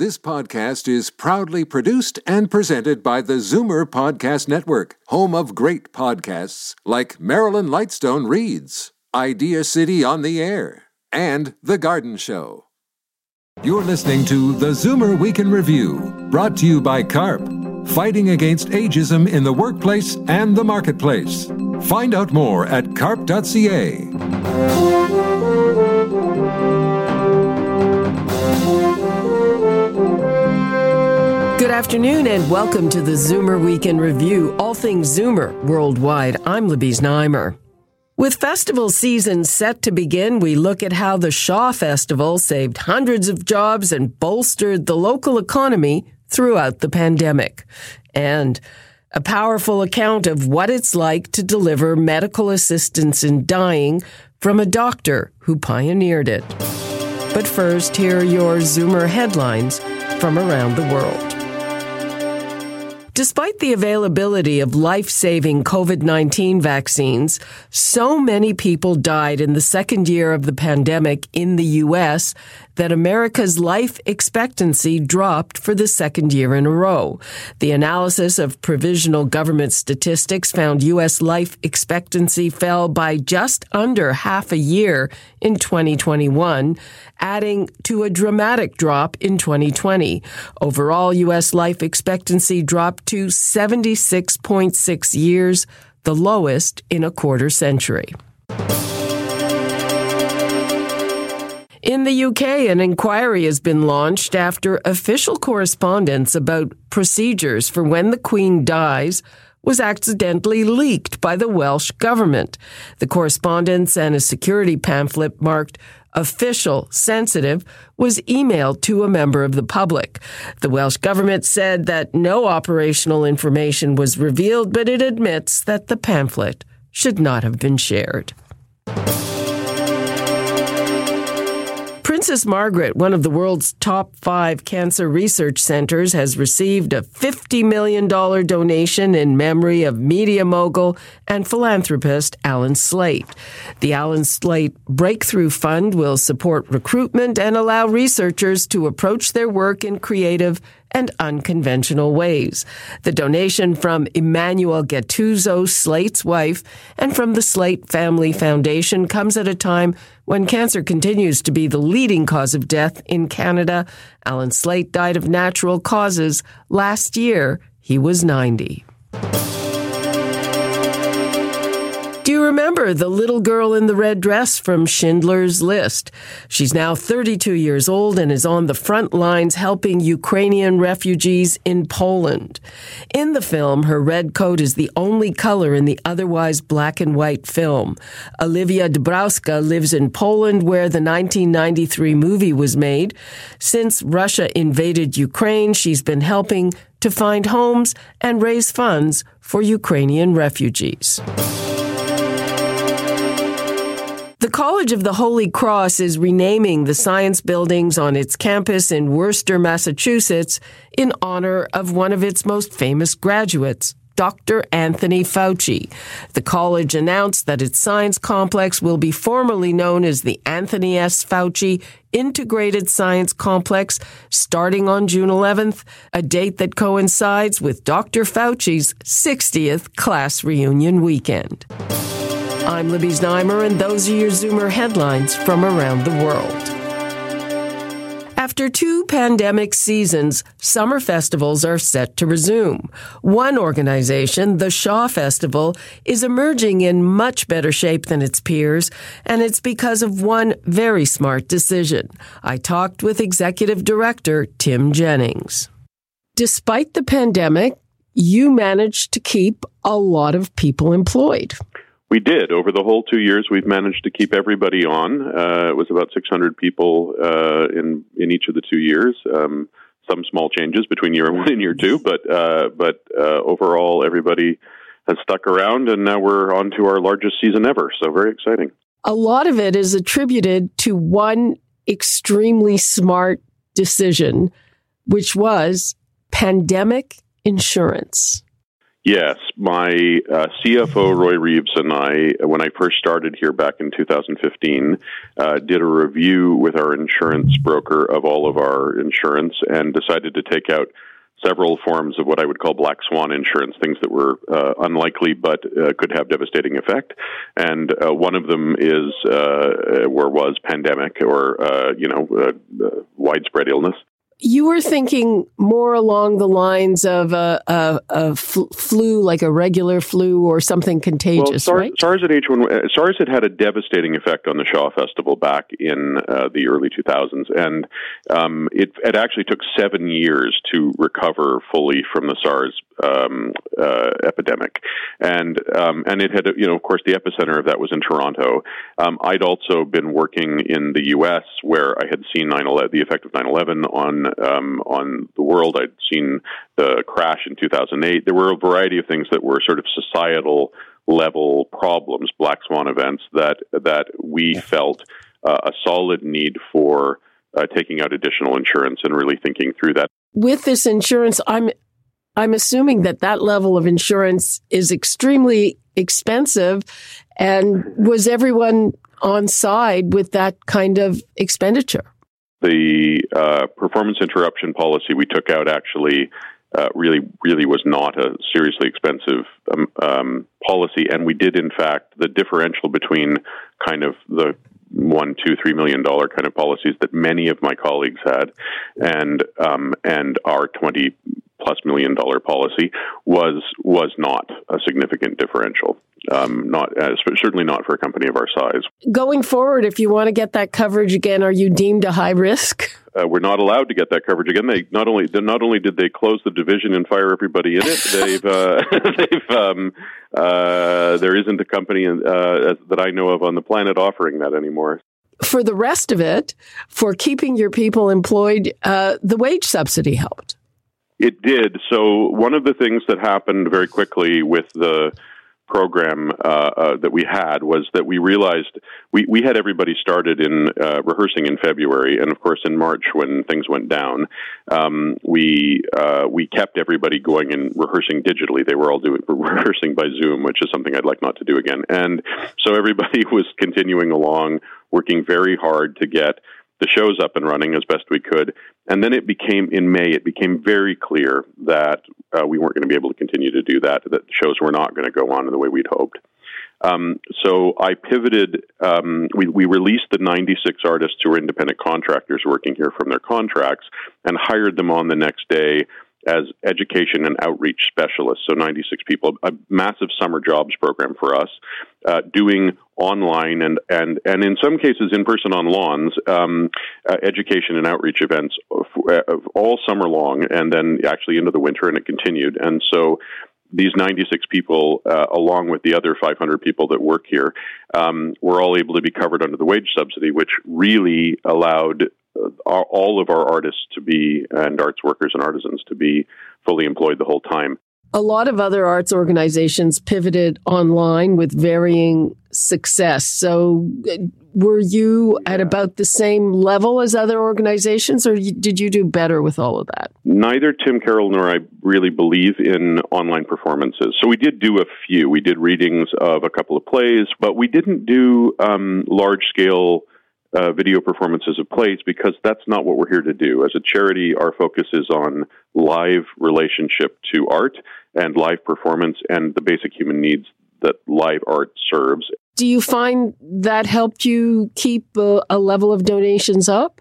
This podcast is proudly produced and presented by the Zoomer Podcast Network, home of great podcasts like Marilyn Lightstone Reads, Idea City on the Air, and The Garden Show. You're listening to the Zoomer Week in Review, brought to you by CARP, fighting against ageism in the workplace and the marketplace. Find out more at carp.ca. afternoon and welcome to the Zoomer Week in Review, all things Zoomer worldwide. I'm Libby Znaimer. With festival season set to begin, we look at how the Shaw Festival saved hundreds of jobs and bolstered the local economy throughout the pandemic. And a powerful account of what it's like to deliver medical assistance in dying from a doctor who pioneered it. But first, here are your Zoomer headlines from around the world. Despite the availability of life saving COVID 19 vaccines, so many people died in the second year of the pandemic in the U.S. that America's life expectancy dropped for the second year in a row. The analysis of provisional government statistics found U.S. life expectancy fell by just under half a year in 2021, adding to a dramatic drop in 2020. Overall, U.S. life expectancy dropped to 76.6 years, the lowest in a quarter century. In the UK, an inquiry has been launched after official correspondence about procedures for when the Queen dies was accidentally leaked by the Welsh government. The correspondence and a security pamphlet marked official sensitive was emailed to a member of the public. The Welsh government said that no operational information was revealed, but it admits that the pamphlet should not have been shared. Princess Margaret, one of the world's top five cancer research centers, has received a $50 million donation in memory of media mogul and philanthropist Allan Slaight. The Allan Slaight Breakthrough Fund will support recruitment and allow researchers to approach their work in creative and unconventional ways. The donation from Emmanuelle Gattuso, Slaight's wife, and from the Slaight Family Foundation comes at a time when cancer continues to be the leading cause of death in Canada. Allan Slaight died of natural causes last year. He was 90. Remember the little girl in the red dress from Schindler's List? She's now 32 years old and is on the front lines helping Ukrainian refugees in Poland. In the film, her red coat is the only color in the otherwise black and white film. Olivia Dabrowska lives in Poland where the 1993 movie was made. Since Russia invaded Ukraine, she's been helping to find homes and raise funds for Ukrainian refugees. The College of the Holy Cross is renaming the science buildings on its campus in Worcester, Massachusetts, in honor of one of its most famous graduates, Dr. Anthony Fauci. The college announced that its science complex will be formally known as the Anthony S. Fauci Integrated Science Complex starting on June 11th, a date that coincides with Dr. Fauci's 60th class reunion weekend. I'm Libby Znaimer, and those are your Zoomer headlines from around the world. After two pandemic seasons, summer festivals are set to resume. One organization, the Shaw Festival, is emerging in much better shape than its peers, and it's because of one very smart decision. I talked with executive director Tim Jennings. Despite the pandemic, you managed to keep a lot of people employed. We did. Over the whole two years, we've managed to keep everybody on. Uh, it was about 600 people uh, in in each of the two years. Um, some small changes between year one and year two, but uh, but uh, overall, everybody has stuck around, and now we're on to our largest season ever. So very exciting. A lot of it is attributed to one extremely smart decision, which was pandemic insurance. Yes, my uh, CFO Roy Reeves and I, when I first started here back in 2015, uh, did a review with our insurance broker of all of our insurance and decided to take out several forms of what I would call black swan insurance, things that were uh, unlikely but uh, could have devastating effect. And uh, one of them is uh, or was pandemic or uh, you know uh, widespread illness you were thinking more along the lines of a, a, a flu, like a regular flu or something contagious, well, SARS, right? SARS at H1, uh, SARS had had a devastating effect on the Shaw Festival back in uh, the early 2000s, and um, it, it actually took seven years to recover fully from the SARS um, uh, epidemic, and um, and it had, you know, of course, the epicenter of that was in Toronto. Um, I'd also been working in the U.S. where I had seen 9/11, the effect of 9/11 on um, on the world. I'd seen the crash in 2008. There were a variety of things that were sort of societal level problems, black swan events that that we felt uh, a solid need for uh, taking out additional insurance and really thinking through that. With this insurance, I'm I'm assuming that that level of insurance is extremely expensive. And was everyone on side with that kind of expenditure? The uh, performance interruption policy we took out actually uh, really, really was not a seriously expensive um, um, policy, and we did, in fact, the differential between kind of the one, two, three million dollar kind of policies that many of my colleagues had, and um, and our twenty plus million dollar policy was was not a significant differential. Um, not uh, certainly not for a company of our size. Going forward, if you want to get that coverage again, are you deemed a high risk? Uh, we're not allowed to get that coverage again. They not only not only did they close the division and fire everybody in it, they've uh, they've um, uh, there isn't a company uh, that I know of on the planet offering that anymore for the rest of it, for keeping your people employed, uh, the wage subsidy helped. It did. So one of the things that happened very quickly with the program uh, uh, that we had was that we realized we, we had everybody started in uh, rehearsing in February, and of course in March when things went down, um, we uh, we kept everybody going and rehearsing digitally. They were all doing rehearsing by Zoom, which is something I'd like not to do again. And so everybody was continuing along, working very hard to get the shows up and running as best we could. And then it became, in May, it became very clear that uh, we weren't going to be able to continue to do that, that shows were not going to go on in the way we'd hoped. Um, so I pivoted. Um, we, we released the 96 artists who were independent contractors working here from their contracts and hired them on the next day as education and outreach specialists. So 96 people, a massive summer jobs program for us, uh, doing online and, and, and in some cases in person on lawns, um, uh, education and outreach events uh, all summer long and then actually into the winter and it continued. And so these 96 people, uh, along with the other 500 people that work here, um, were all able to be covered under the wage subsidy, which really allowed all of our artists to be and arts workers and artisans to be fully employed the whole time. A lot of other arts organizations pivoted online with varying success. So, uh, were you yeah. at about the same level as other organizations, or did you do better with all of that? Neither Tim Carroll nor I really believe in online performances. So, we did do a few. We did readings of a couple of plays, but we didn't do um, large scale uh, video performances of plays because that's not what we're here to do. As a charity, our focus is on live relationship to art and live performance and the basic human needs that live art serves. Do you find that helped you keep a, a level of donations up?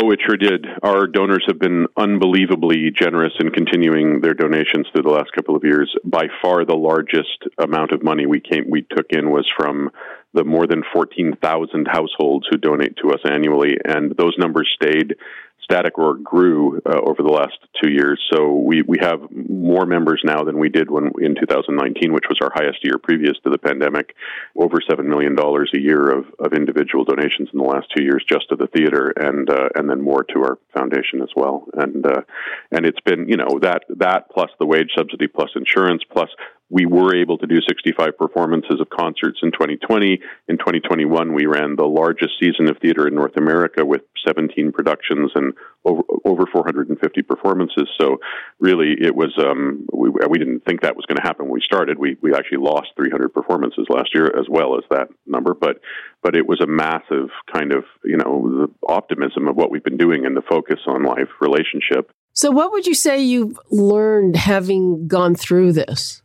Oh, it sure did. Our donors have been unbelievably generous in continuing their donations through the last couple of years. By far, the largest amount of money we came we took in was from the more than 14,000 households who donate to us annually, and those numbers stayed static or grew uh, over the last two years. So we, we have more members now than we did when in 2019, which was our highest year previous to the pandemic. Over seven million dollars a year of, of individual donations in the last two years just to the theater, and uh, and then more to our foundation as well. And uh, and it's been you know that that plus the wage subsidy plus insurance plus we were able to do 65 performances of concerts in 2020. In 2021, we ran the largest season of theater in North America with 17 productions and over, over 450 performances. So really, it was um, we, we didn't think that was going to happen when we started. We we actually lost 300 performances last year as well as that number, but but it was a massive kind of you know the optimism of what we've been doing and the focus on life relationship. So, what would you say you've learned having gone through this?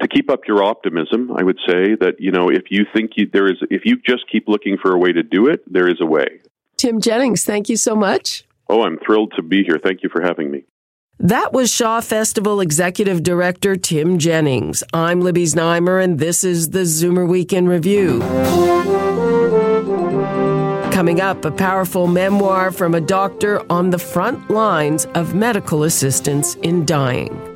To keep up your optimism, I would say that you know if you think you, there is, if you just keep looking for a way to do it, there is a way. Tim Jennings, thank you so much. Oh, I'm thrilled to be here. Thank you for having me. That was Shaw Festival Executive Director Tim Jennings. I'm Libby Znaimer, and this is the Zoomer Weekend Review. Coming up, a powerful memoir from a doctor on the front lines of medical assistance in dying.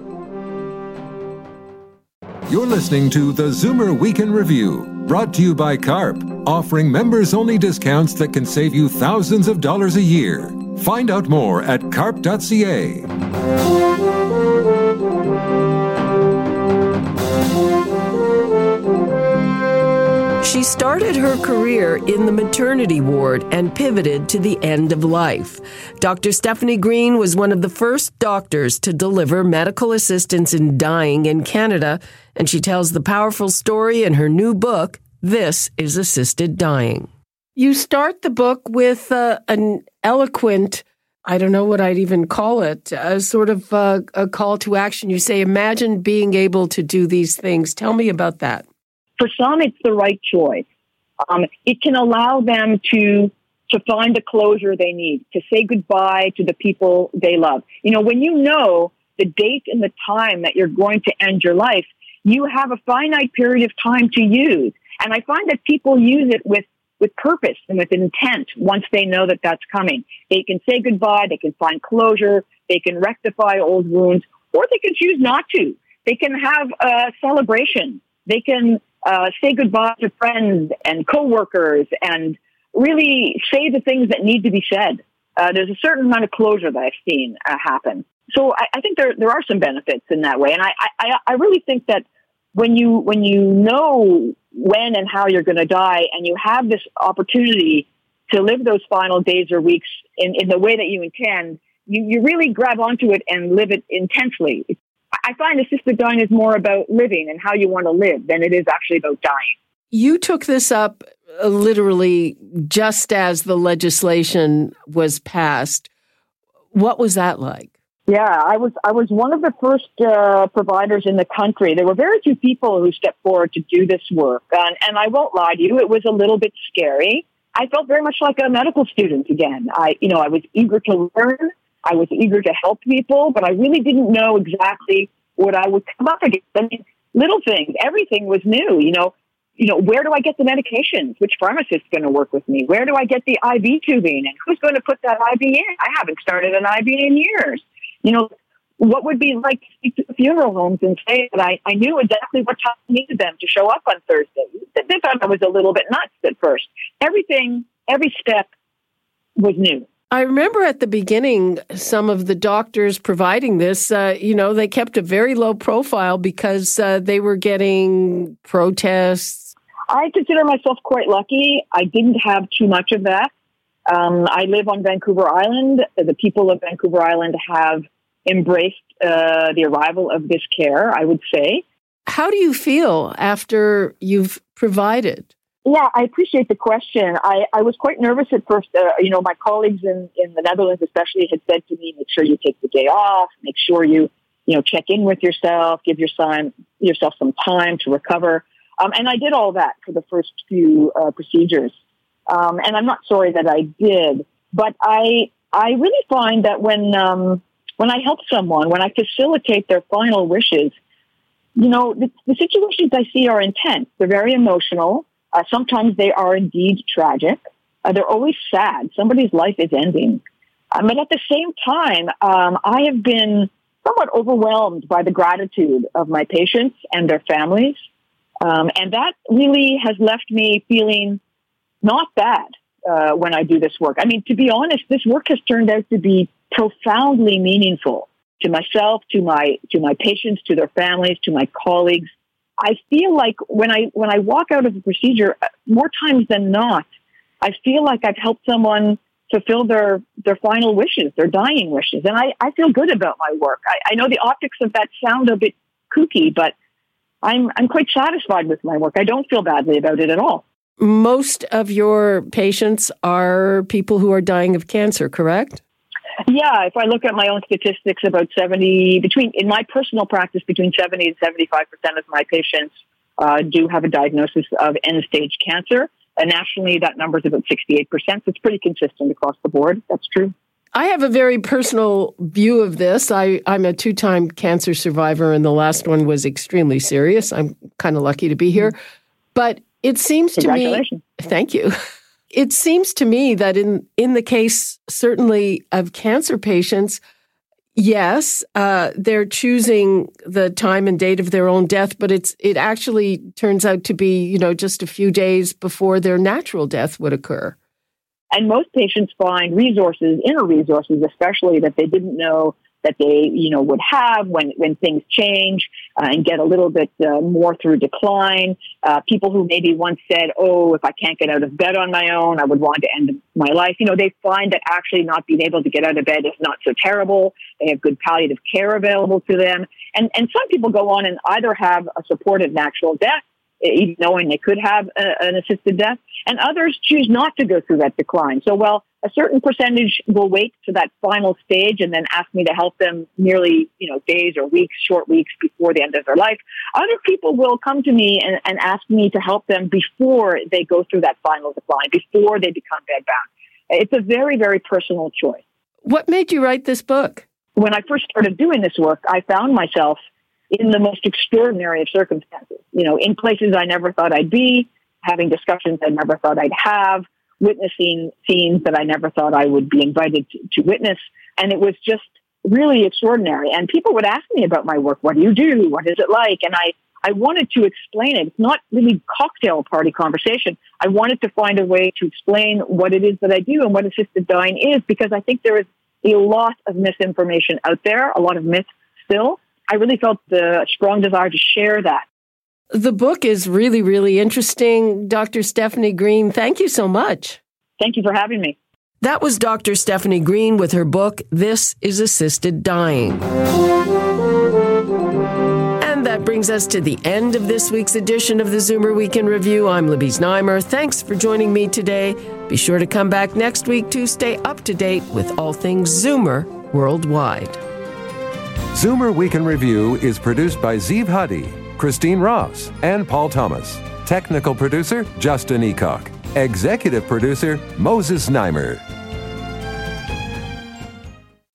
You're listening to the Zoomer Weekend Review, brought to you by CARP, offering members only discounts that can save you thousands of dollars a year. Find out more at carp.ca. She started her career in the maternity ward and pivoted to the end of life. Dr. Stephanie Green was one of the first doctors to deliver medical assistance in dying in Canada, and she tells the powerful story in her new book, This is Assisted Dying. You start the book with uh, an eloquent, I don't know what I'd even call it, a sort of uh, a call to action. You say, Imagine being able to do these things. Tell me about that for some, it's the right choice. Um, it can allow them to to find the closure they need, to say goodbye to the people they love. You know, when you know the date and the time that you're going to end your life, you have a finite period of time to use. And I find that people use it with with purpose and with intent once they know that that's coming. They can say goodbye, they can find closure, they can rectify old wounds, or they can choose not to. They can have a celebration. They can uh, say goodbye to friends and coworkers and really say the things that need to be said. Uh, there's a certain amount of closure that I've seen uh, happen. So I, I, think there there are some benefits in that way, and I, I, I really think that when you when you know when and how you're going to die, and you have this opportunity to live those final days or weeks in, in the way that you intend, you, you really grab onto it and live it intensely. I find assisted dying is more about living and how you want to live than it is actually about dying. You took this up uh, literally just as the legislation was passed. What was that like? Yeah, I was I was one of the first uh, providers in the country. There were very few people who stepped forward to do this work, and, and I won't lie to you, it was a little bit scary. I felt very much like a medical student again. I, you know, I was eager to learn. I was eager to help people, but I really didn't know exactly what I would come up against. I mean, little things, everything was new. You know, you know, where do I get the medications? Which pharmacist is going to work with me? Where do I get the IV tubing? And who's going to put that IV in? I haven't started an IV in years. You know, what would be like to speak to funeral homes and say that I, I knew exactly what time I needed them to show up on Thursday? They thought I was a little bit nuts at first. Everything, every step was new. I remember at the beginning, some of the doctors providing this, uh, you know, they kept a very low profile because uh, they were getting protests. I consider myself quite lucky. I didn't have too much of that. Um, I live on Vancouver Island. The people of Vancouver Island have embraced uh, the arrival of this care, I would say. How do you feel after you've provided? Yeah, I appreciate the question. I, I was quite nervous at first. Uh, you know, my colleagues in, in the Netherlands, especially, had said to me, make sure you take the day off, make sure you, you know, check in with yourself, give your time, yourself some time to recover. Um, and I did all that for the first few uh, procedures. Um, and I'm not sorry that I did, but I, I really find that when, um, when I help someone, when I facilitate their final wishes, you know, the, the situations I see are intense. They're very emotional. Uh, sometimes they are indeed tragic. Uh, they're always sad. Somebody's life is ending. Um, but at the same time, um, I have been somewhat overwhelmed by the gratitude of my patients and their families. Um, and that really has left me feeling not bad uh, when I do this work. I mean, to be honest, this work has turned out to be profoundly meaningful to myself, to my to my patients, to their families, to my colleagues. I feel like when I when I walk out of a procedure, uh, more times than not, I feel like I've helped someone fulfill their their final wishes, their dying wishes, and I, I feel good about my work. I, I know the optics of that sound a bit kooky, but I'm I'm quite satisfied with my work. I don't feel badly about it at all. Most of your patients are people who are dying of cancer, correct? Yeah, if I look at my own statistics, about 70, between, in my personal practice, between 70 and 75% of my patients uh, do have a diagnosis of end stage cancer. And nationally, that number is about 68%. So it's pretty consistent across the board. That's true. I have a very personal view of this. I, I'm a two time cancer survivor, and the last one was extremely serious. I'm kind of lucky to be here. But it seems to me. Thank you. It seems to me that in, in the case, certainly of cancer patients, yes, uh, they're choosing the time and date of their own death, but it's it actually turns out to be you know just a few days before their natural death would occur. And most patients find resources, inner resources especially, that they didn't know that they, you know, would have when, when things change uh, and get a little bit uh, more through decline. Uh, people who maybe once said, oh, if I can't get out of bed on my own, I would want to end my life. You know, they find that actually not being able to get out of bed is not so terrible. They have good palliative care available to them. And, and some people go on and either have a supported natural death even knowing they could have a, an assisted death, and others choose not to go through that decline. So, while a certain percentage will wait to that final stage and then ask me to help them nearly, you know, days or weeks, short weeks before the end of their life, other people will come to me and, and ask me to help them before they go through that final decline, before they become bedbound. It's a very, very personal choice. What made you write this book? When I first started doing this work, I found myself in the most extraordinary of circumstances, you know, in places I never thought I'd be, having discussions I never thought I'd have, witnessing scenes that I never thought I would be invited to, to witness. And it was just really extraordinary. And people would ask me about my work. What do you do? What is it like? And I, I wanted to explain it. It's not really cocktail party conversation. I wanted to find a way to explain what it is that I do and what assisted dying is because I think there is a lot of misinformation out there, a lot of myths still. I really felt the strong desire to share that. The book is really, really interesting. Dr. Stephanie Green, thank you so much. Thank you for having me. That was Dr. Stephanie Green with her book, This is Assisted Dying. And that brings us to the end of this week's edition of the Zoomer Weekend Review. I'm Libby Znaimer. Thanks for joining me today. Be sure to come back next week to stay up to date with all things Zoomer worldwide. Zoomer Weekend Review is produced by Zeev Huddy, Christine Ross, and Paul Thomas. Technical producer, Justin Eacock. Executive producer, Moses Znaimer.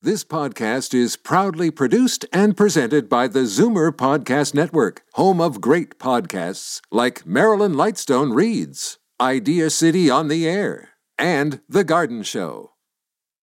This podcast is proudly produced and presented by the Zoomer Podcast Network, home of great podcasts like Marilyn Lightstone Reads, Idea City on the Air, and The Garden Show.